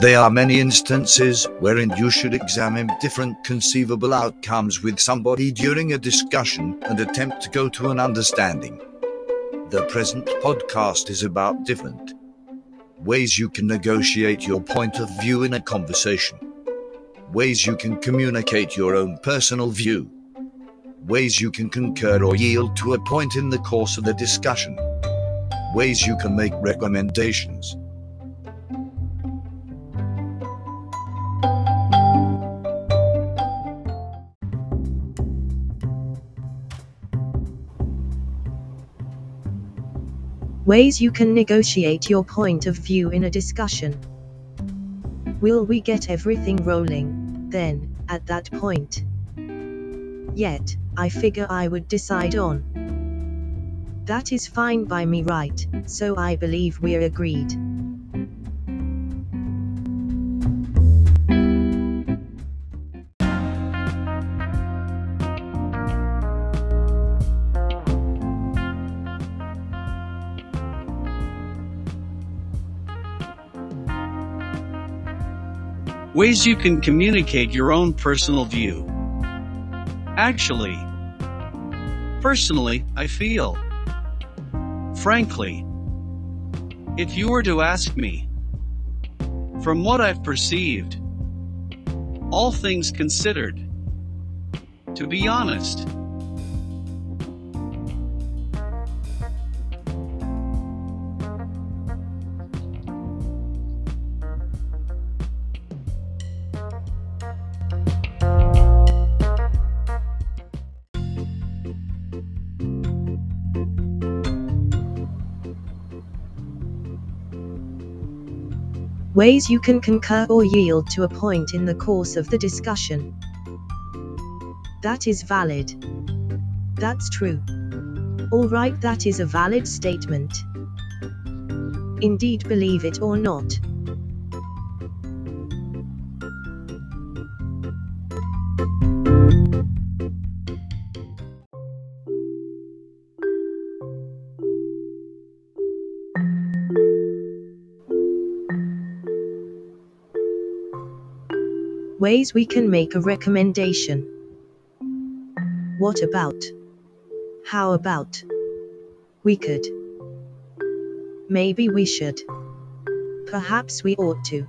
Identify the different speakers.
Speaker 1: There are many instances wherein you should examine different conceivable outcomes with somebody during a discussion and attempt to go to an understanding. The present podcast is about different ways you can negotiate your point of view in a conversation, ways you can communicate your own personal view, ways you can concur or yield to a point in the course of the discussion, ways you can make recommendations.
Speaker 2: Ways you can negotiate your point of view in a discussion. Will we get everything rolling, then, at that point? Yet, I figure I would decide on. That is fine by me, right? So I believe we're agreed.
Speaker 3: Ways you can communicate your own personal view. Actually, personally, I feel. Frankly, if you were to ask me, from what I've perceived, all things considered, to be honest,
Speaker 2: Ways you can concur or yield to a point in the course of the discussion. That is valid. That's true. Alright, that is a valid statement. Indeed, believe it or not. Ways we can make a recommendation. What about? How about? We could. Maybe we should. Perhaps we ought to.